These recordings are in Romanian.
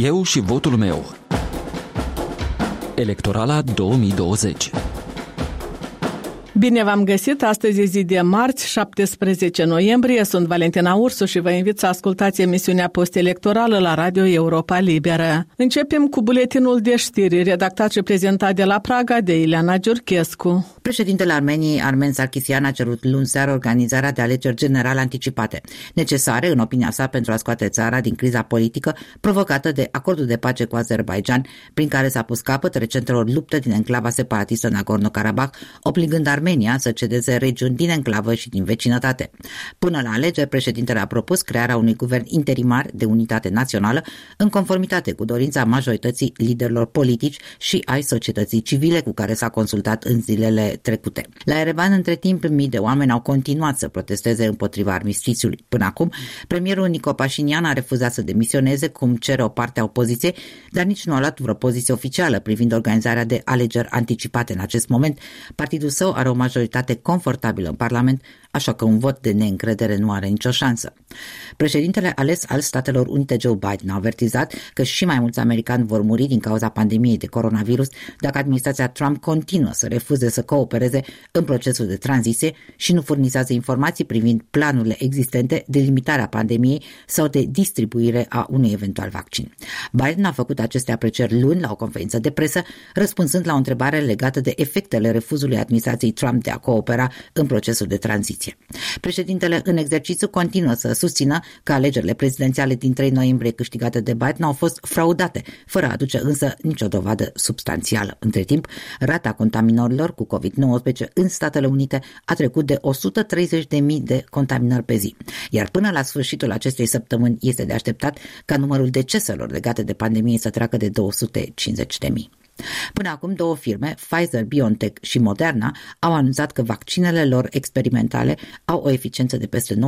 Eu și votul meu. Electorala 2020 Bine v-am găsit! Astăzi e zi de marți, 17 noiembrie. Sunt Valentina Ursu și vă invit să ascultați emisiunea post-electorală la Radio Europa Liberă. Începem cu buletinul de știri, redactat și prezentat de la Praga de Ileana Giurchescu. Președintele Armeniei, Armen Sarkisian, a cerut luni seară organizarea de alegeri generale anticipate, necesare, în opinia sa, pentru a scoate țara din criza politică provocată de acordul de pace cu Azerbaijan, prin care s-a pus capăt recentelor lupte din enclava separatistă Nagorno-Karabakh, obligând Armenia să cedeze regiuni din enclavă și din vecinătate. Până la alegeri, președintele a propus crearea unui guvern interimar de unitate națională, în conformitate cu dorința majorității liderilor politici și ai societății civile cu care s-a consultat în zilele trecute. La Erevan, între timp, mii de oameni au continuat să protesteze împotriva armistițiului. Până acum, premierul Nico Pașinian a refuzat să demisioneze, cum cere o parte a opoziției, dar nici nu a luat vreo poziție oficială privind organizarea de alegeri anticipate în acest moment. Partidul său are o majoritate confortabilă în Parlament, așa că un vot de neîncredere nu are nicio șansă. Președintele ales al Statelor Unite Joe Biden a avertizat că și mai mulți americani vor muri din cauza pandemiei de coronavirus dacă administrația Trump continuă să refuze să coopereze în procesul de tranziție și nu furnizează informații privind planurile existente de limitare a pandemiei sau de distribuire a unui eventual vaccin. Biden a făcut aceste aprecieri luni la o conferință de presă, răspunzând la o întrebare legată de efectele refuzului administrației Trump de a coopera în procesul de tranziție opoziție. Președintele în exercițiu continuă să susțină că alegerile prezidențiale din 3 noiembrie câștigate de Biden au fost fraudate, fără a aduce însă nicio dovadă substanțială. Între timp, rata contaminărilor cu COVID-19 în Statele Unite a trecut de 130.000 de contaminări pe zi, iar până la sfârșitul acestei săptămâni este de așteptat ca numărul deceselor legate de pandemie să treacă de 250.000. Până acum două firme, Pfizer, BioNTech și Moderna, au anunțat că vaccinele lor experimentale au o eficiență de peste 90%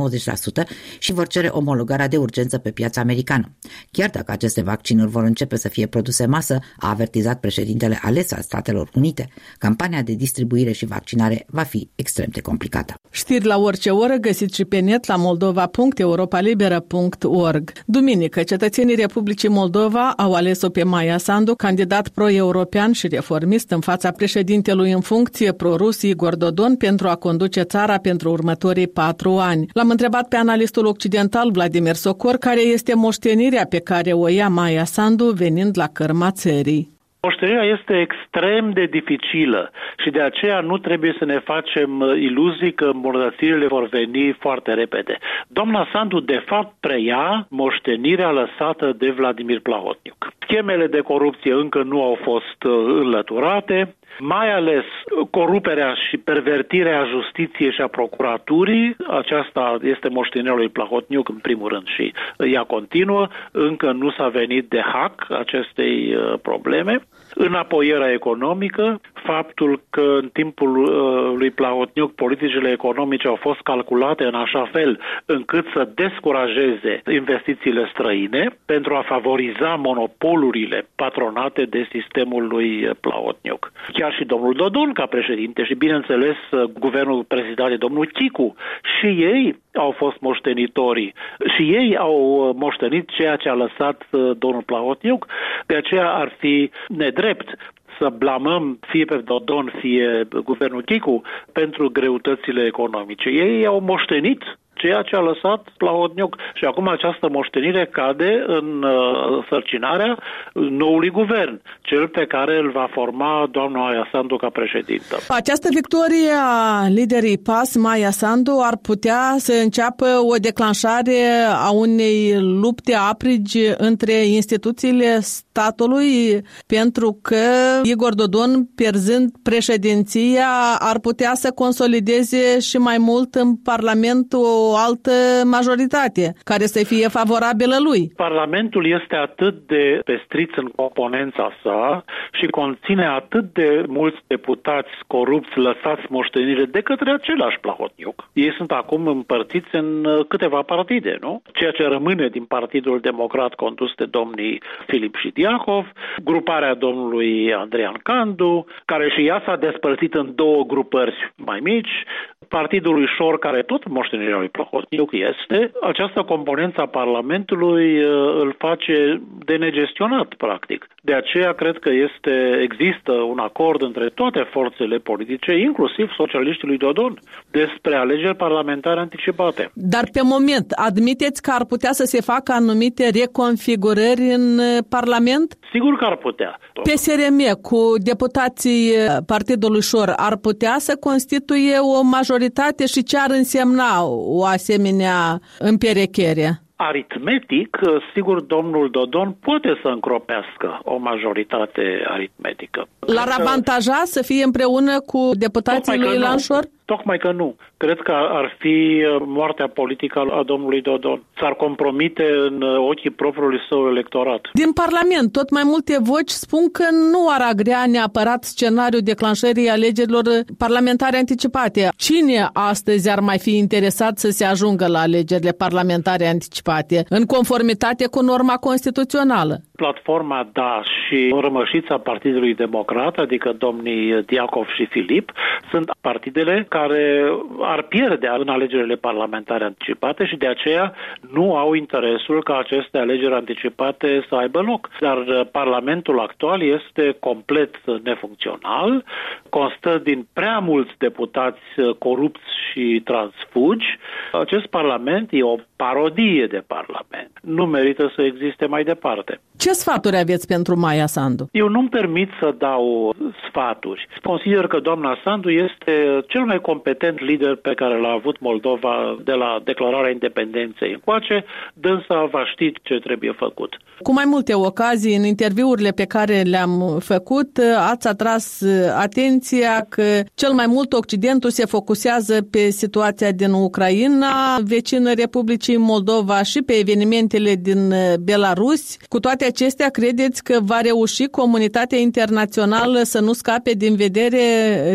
și vor cere omologarea de urgență pe piața americană. Chiar dacă aceste vaccinuri vor începe să fie produse masă, a avertizat președintele ales al Statelor Unite, campania de distribuire și vaccinare va fi extrem de complicată. Știri la orice oră găsiți și pe net la moldova.europalibera.org. Duminică, cetățenii Republicii Moldova au ales-o pe Maia Sandu, candidat pro-euro european și reformist în fața președintelui în funcție pro-rus Igor Dodon pentru a conduce țara pentru următorii patru ani. L-am întrebat pe analistul occidental Vladimir Socor care este moștenirea pe care o ia Maia Sandu venind la cărma țării. Moștenirea este extrem de dificilă și de aceea nu trebuie să ne facem uh, iluzii că îmbunătățirile vor veni foarte repede. Doamna Sandu, de fapt, preia moștenirea lăsată de Vladimir Plahotniuc. Schemele de corupție încă nu au fost uh, înlăturate, mai ales coruperea și pervertirea justiției și a procuraturii, aceasta este moștenirea lui Plahotniuc în primul rând și ea continuă, încă nu s-a venit de hack acestei uh, probleme. Înapoierea economică, faptul că în timpul uh, lui Plahotniuc politicile economice au fost calculate în așa fel încât să descurajeze investițiile străine pentru a favoriza monopolurile patronate de sistemul lui Plahotniuc. Chiar și domnul Dodon ca președinte și bineînțeles guvernul prezidat de domnul Chicu și ei au fost moștenitorii și ei au moștenit ceea ce a lăsat uh, domnul Plahotniuc, de aceea ar fi nedrept să blamăm fie pe Dodon, fie guvernul Chicu pentru greutățile economice. Ei au moștenit ceea ce a lăsat la Odniuc. Și acum această moștenire cade în uh, sărcinarea noului guvern, cel pe care îl va forma doamna Aia Sandu ca președintă. Această victorie a liderii PAS, Maia Sandu, ar putea să înceapă o declanșare a unei lupte aprigi între instituțiile statului, pentru că Igor Dodon, pierzând președinția, ar putea să consolideze și mai mult în Parlament o o altă majoritate care să fie favorabilă lui. Parlamentul este atât de pestriț în componența sa și conține atât de mulți deputați corupți lăsați moștenire de către același Plahotniuc. Ei sunt acum împărțiți în uh, câteva partide, nu? Ceea ce rămâne din Partidul Democrat condus de domnii Filip și Diacov, gruparea domnului Andrean Candu, care și ea s-a despărțit în două grupări mai mici, partidului Șor, care tot moștenirea lui Plahotniuc este, această componență a Parlamentului uh, îl face de negestionat, practic. De aceea cred că este, există un acord între toate forțele politice, inclusiv socialiștii lui Dodon, despre alegeri parlamentare anticipate. Dar pe moment, admiteți că ar putea să se facă anumite reconfigurări în uh, Parlament? Sigur că ar putea. PSRM cu deputații uh, Partidului Șor ar putea să constituie o majoritate și ce ar însemna o asemenea împerechere? aritmetic, sigur, domnul Dodon poate să încropească o majoritate aritmetică. L-ar avantaja să fie împreună cu deputații lui Ilan Șor? Tocmai că nu. Cred că ar fi uh, moartea politică a domnului Dodon. S-ar compromite în uh, ochii propriului său electorat. Din Parlament, tot mai multe voci spun că nu ar agrea neapărat scenariul declanșării alegerilor parlamentare anticipate. Cine astăzi ar mai fi interesat să se ajungă la alegerile parlamentare anticipate, în conformitate cu norma constituțională? Platforma Da și rămășița Partidului Democrat, adică domnii Diacov și Filip, sunt partidele care care ar pierde în alegerile parlamentare anticipate și de aceea nu au interesul ca aceste alegeri anticipate să aibă loc. Dar uh, Parlamentul actual este complet nefuncțional, constă din prea mulți deputați uh, corupți și transfugi. Acest Parlament e o parodie de Parlament. Nu merită să existe mai departe. Ce sfaturi aveți pentru Maia Sandu? Eu nu-mi permit să dau sfaturi. Consider că doamna Sandu este cel mai competent lider pe care l-a avut Moldova de la declararea independenței încoace, dânsa va ști ce trebuie făcut. Cu mai multe ocazii, în interviurile pe care le-am făcut, ați atras atenția că cel mai mult Occidentul se focusează pe situația din Ucraina, vecină Republicii Moldova și pe evenimentele din Belarus. Cu toate acestea, credeți că va reuși comunitatea internațională să nu scape din vedere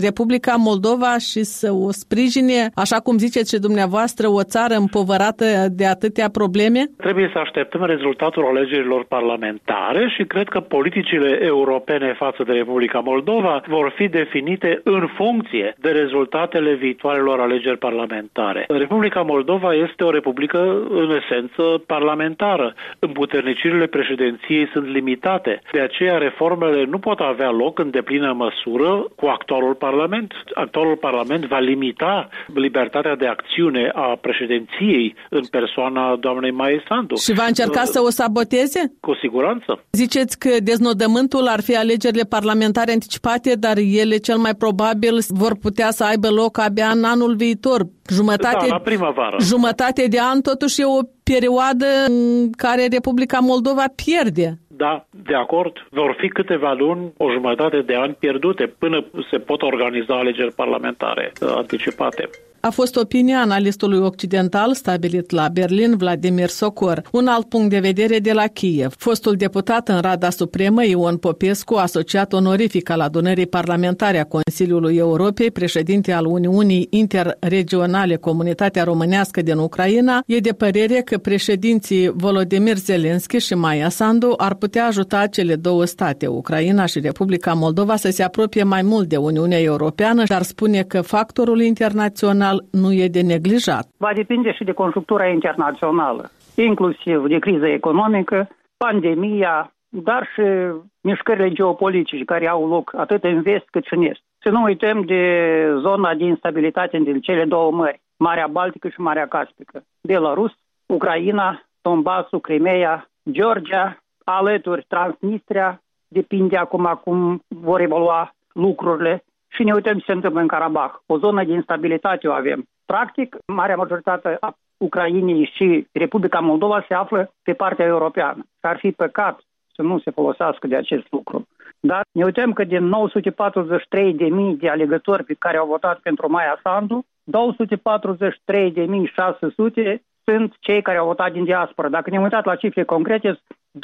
Republica Moldova și să o sprijine, așa cum ziceți și dumneavoastră, o țară împovărată de atâtea probleme? Trebuie să așteptăm rezultatul alegerilor parlamentare și cred că politicile europene față de Republica Moldova vor fi definite în funcție de rezultatele viitoarelor alegeri parlamentare. Republica Moldova este o republică în esență parlamentară. Împuternicirile președinției sunt limitate. De aceea reformele nu pot avea loc în deplină măsură cu actualul parlament. Actualul parlament va limita libertatea de acțiune a președinției în persoana doamnei Maie Sandu. Și va încerca uh, să o saboteze? Cu siguranță. Ziceți că deznodământul ar fi alegerile parlamentare anticipate, dar ele cel mai probabil vor putea să aibă loc abia în anul viitor. Jumătate, da, la primăvară. Jumătate de an totuși e o perioadă în care Republica Moldova pierde. Da, de acord. Vor fi câteva luni, o jumătate de ani pierdute până se pot organiza alegeri parlamentare uh, anticipate a fost opinia analistului occidental stabilit la Berlin, Vladimir Socor. Un alt punct de vedere de la Kiev. Fostul deputat în Rada Supremă, Ion Popescu, asociat onorific al adunării parlamentare a Consiliului Europei, președinte al Uniunii Interregionale Comunitatea Românească din Ucraina, e de părere că președinții Volodymyr Zelensky și Maia Sandu ar putea ajuta cele două state, Ucraina și Republica Moldova, să se apropie mai mult de Uniunea Europeană, dar spune că factorul internațional internațional nu e de neglijat. Va depinde și de conjunctura internațională, inclusiv de criză economică, pandemia, dar și mișcările geopolitice care au loc atât în vest cât și în est. Să nu uităm de zona de instabilitate din cele două mări, Marea Baltică și Marea Caspică, Belarus, Ucraina, Donbassul, Crimea, Georgia, alături Transnistria, depinde acum cum vor evolua lucrurile și ne uităm ce se întâmplă în Karabakh. O zonă de instabilitate o avem. Practic, marea majoritate a Ucrainei și Republica Moldova se află pe partea europeană. Ar fi păcat să nu se folosească de acest lucru. Dar ne uităm că din 943.000 de alegători pe care au votat pentru Maia Sandu, 243.600 sunt cei care au votat din diaspora. Dacă ne-am uitat la cifre concrete, 26,83%.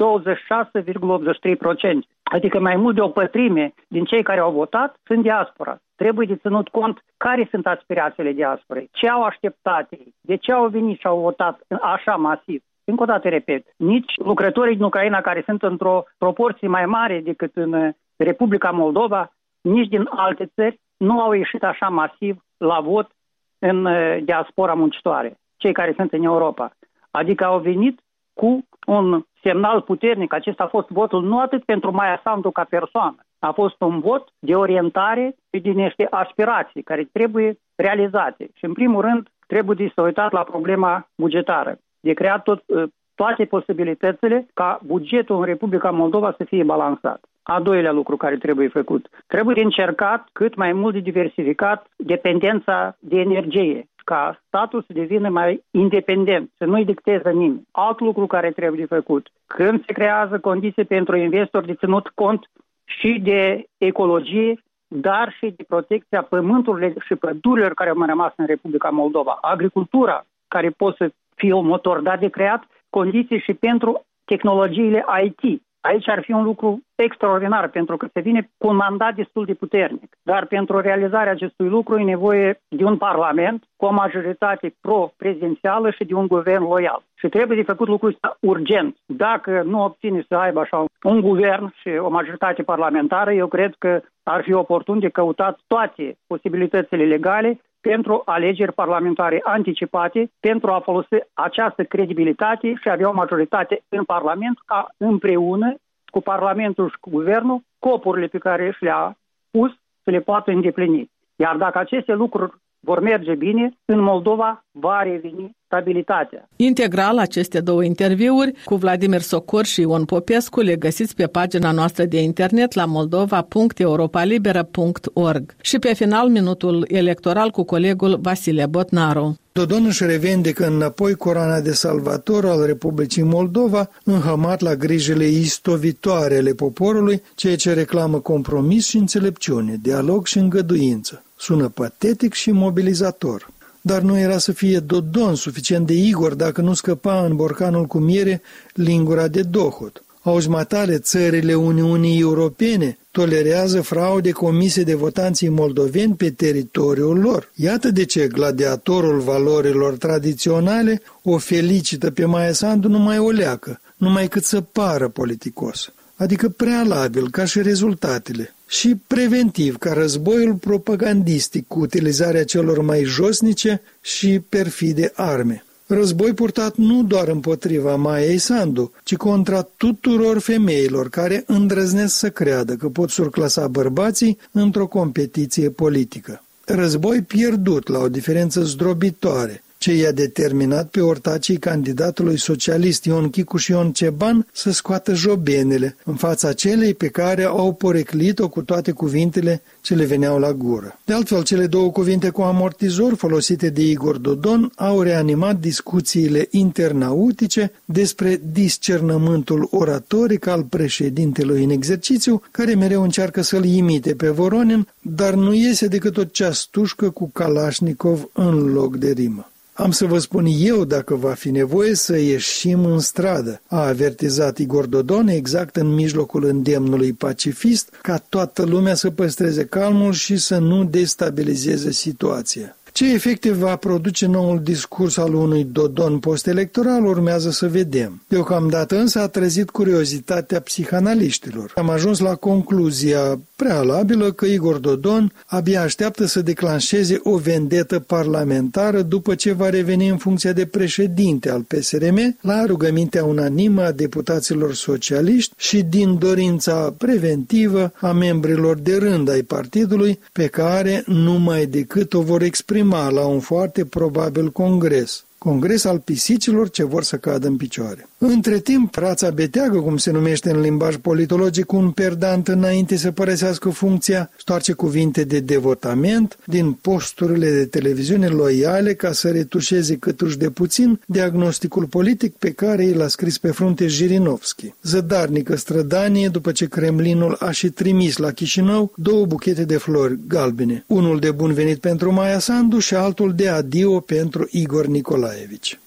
Adică mai mult de o pătrime din cei care au votat sunt diaspora. Trebuie de ținut cont care sunt aspirațiile diasporei, ce au așteptat ei, de ce au venit și au votat așa masiv. Încă o dată repet, nici lucrătorii din Ucraina care sunt într-o proporție mai mare decât în Republica Moldova, nici din alte țări, nu au ieșit așa masiv la vot în uh, diaspora muncitoare, cei care sunt în Europa. Adică au venit cu un semnal puternic. Acesta a fost votul nu atât pentru Maia Sandu ca persoană, a fost un vot de orientare și din niște aspirații care trebuie realizate. Și în primul rând trebuie să uitat la problema bugetară, de creat tot, ă, toate posibilitățile ca bugetul în Republica Moldova să fie balansat. A doilea lucru care trebuie făcut. Trebuie încercat cât mai mult de diversificat dependența de energie ca statul să devină mai independent, să nu-i dicteze nimeni. Alt lucru care trebuie făcut. Când se creează condiții pentru investori de ținut cont și de ecologie, dar și de protecția pământurilor și pădurilor care au mai rămas în Republica Moldova. Agricultura, care poate să fie un motor, dar de creat condiții și pentru tehnologiile IT, Aici ar fi un lucru extraordinar, pentru că se vine cu un mandat destul de puternic. Dar pentru realizarea acestui lucru e nevoie de un parlament cu o majoritate pro-prezidențială și de un guvern loial. Și trebuie de făcut lucrul ăsta urgent. Dacă nu obține să aibă așa un guvern și o majoritate parlamentară, eu cred că ar fi oportun de căutat toate posibilitățile legale pentru alegeri parlamentare anticipate, pentru a folosi această credibilitate și a avea o majoritate în Parlament ca împreună cu Parlamentul și cu Guvernul, copurile pe care și le-a pus să le poată îndeplini. Iar dacă aceste lucruri vor merge bine, în Moldova va reveni stabilitatea. Integral aceste două interviuri cu Vladimir Socor și Ion Popescu le găsiți pe pagina noastră de internet la moldova.europalibera.org și pe final minutul electoral cu colegul Vasile Botnaru. Dodon își revendică înapoi coroana de salvator al Republicii Moldova, înhămat la grijile istovitoare ale poporului, ceea ce reclamă compromis și înțelepciune, dialog și îngăduință. Sună patetic și mobilizator. Dar nu era să fie Dodon suficient de Igor dacă nu scăpa în borcanul cu miere lingura de dohot. Auzi matale, țările Uniunii Europene tolerează fraude comise de votanții moldoveni pe teritoriul lor. Iată de ce gladiatorul valorilor tradiționale o felicită pe Maia Sandu numai o leacă, numai cât să pară politicos, adică prealabil ca și rezultatele și preventiv ca războiul propagandistic cu utilizarea celor mai josnice și perfide arme. Război purtat nu doar împotriva Maiei Sandu, ci contra tuturor femeilor care îndrăznesc să creadă că pot surclasa bărbații într-o competiție politică. Război pierdut la o diferență zdrobitoare, ce i-a determinat pe ortacii candidatului socialist Ion Chicu și Ion Ceban să scoată jobenele în fața celei pe care au poreclit-o cu toate cuvintele ce le veneau la gură. De altfel, cele două cuvinte cu amortizor folosite de Igor Dodon au reanimat discuțiile internautice despre discernământul oratoric al președintelui în exercițiu, care mereu încearcă să-l imite pe Voronin, dar nu iese decât o ceastușcă cu Kalashnikov în loc de rimă. Am să vă spun eu dacă va fi nevoie să ieșim în stradă, a avertizat Igor Dodon exact în mijlocul îndemnului pacifist, ca toată lumea să păstreze calmul și să nu destabilizeze situația. Ce efecte va produce noul discurs al unui Dodon postelectoral urmează să vedem. Deocamdată însă a trezit curiozitatea psihanaliștilor. Am ajuns la concluzia prealabilă că Igor Dodon abia așteaptă să declanșeze o vendetă parlamentară după ce va reveni în funcția de președinte al PSRM la rugămintea unanimă a deputaților socialiști și din dorința preventivă a membrilor de rând ai partidului pe care numai decât o vor exprima exprima la un foarte probabil congres congres al pisicilor ce vor să cadă în picioare. Între timp, rața beteagă, cum se numește în limbaj politologic, un perdant înainte să părăsească funcția, stoarce cuvinte de devotament din posturile de televiziune loiale ca să retușeze câtuși de puțin diagnosticul politic pe care i l-a scris pe frunte Jirinovski. Zădarnică strădanie după ce Kremlinul a și trimis la Chișinău două buchete de flori galbene, unul de bun venit pentru Maia Sandu și altul de adio pentru Igor Nicolae. Nicolaevici.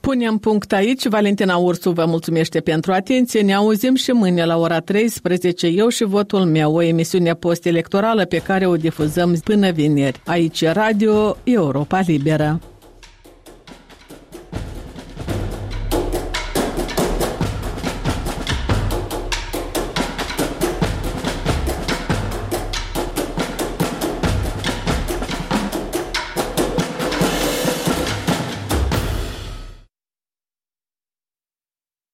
Punem punct aici. Valentina Ursu vă mulțumește pentru atenție. Ne auzim și mâine la ora 13, eu și votul meu, o emisiune post-electorală pe care o difuzăm până vineri. Aici Radio Europa Liberă.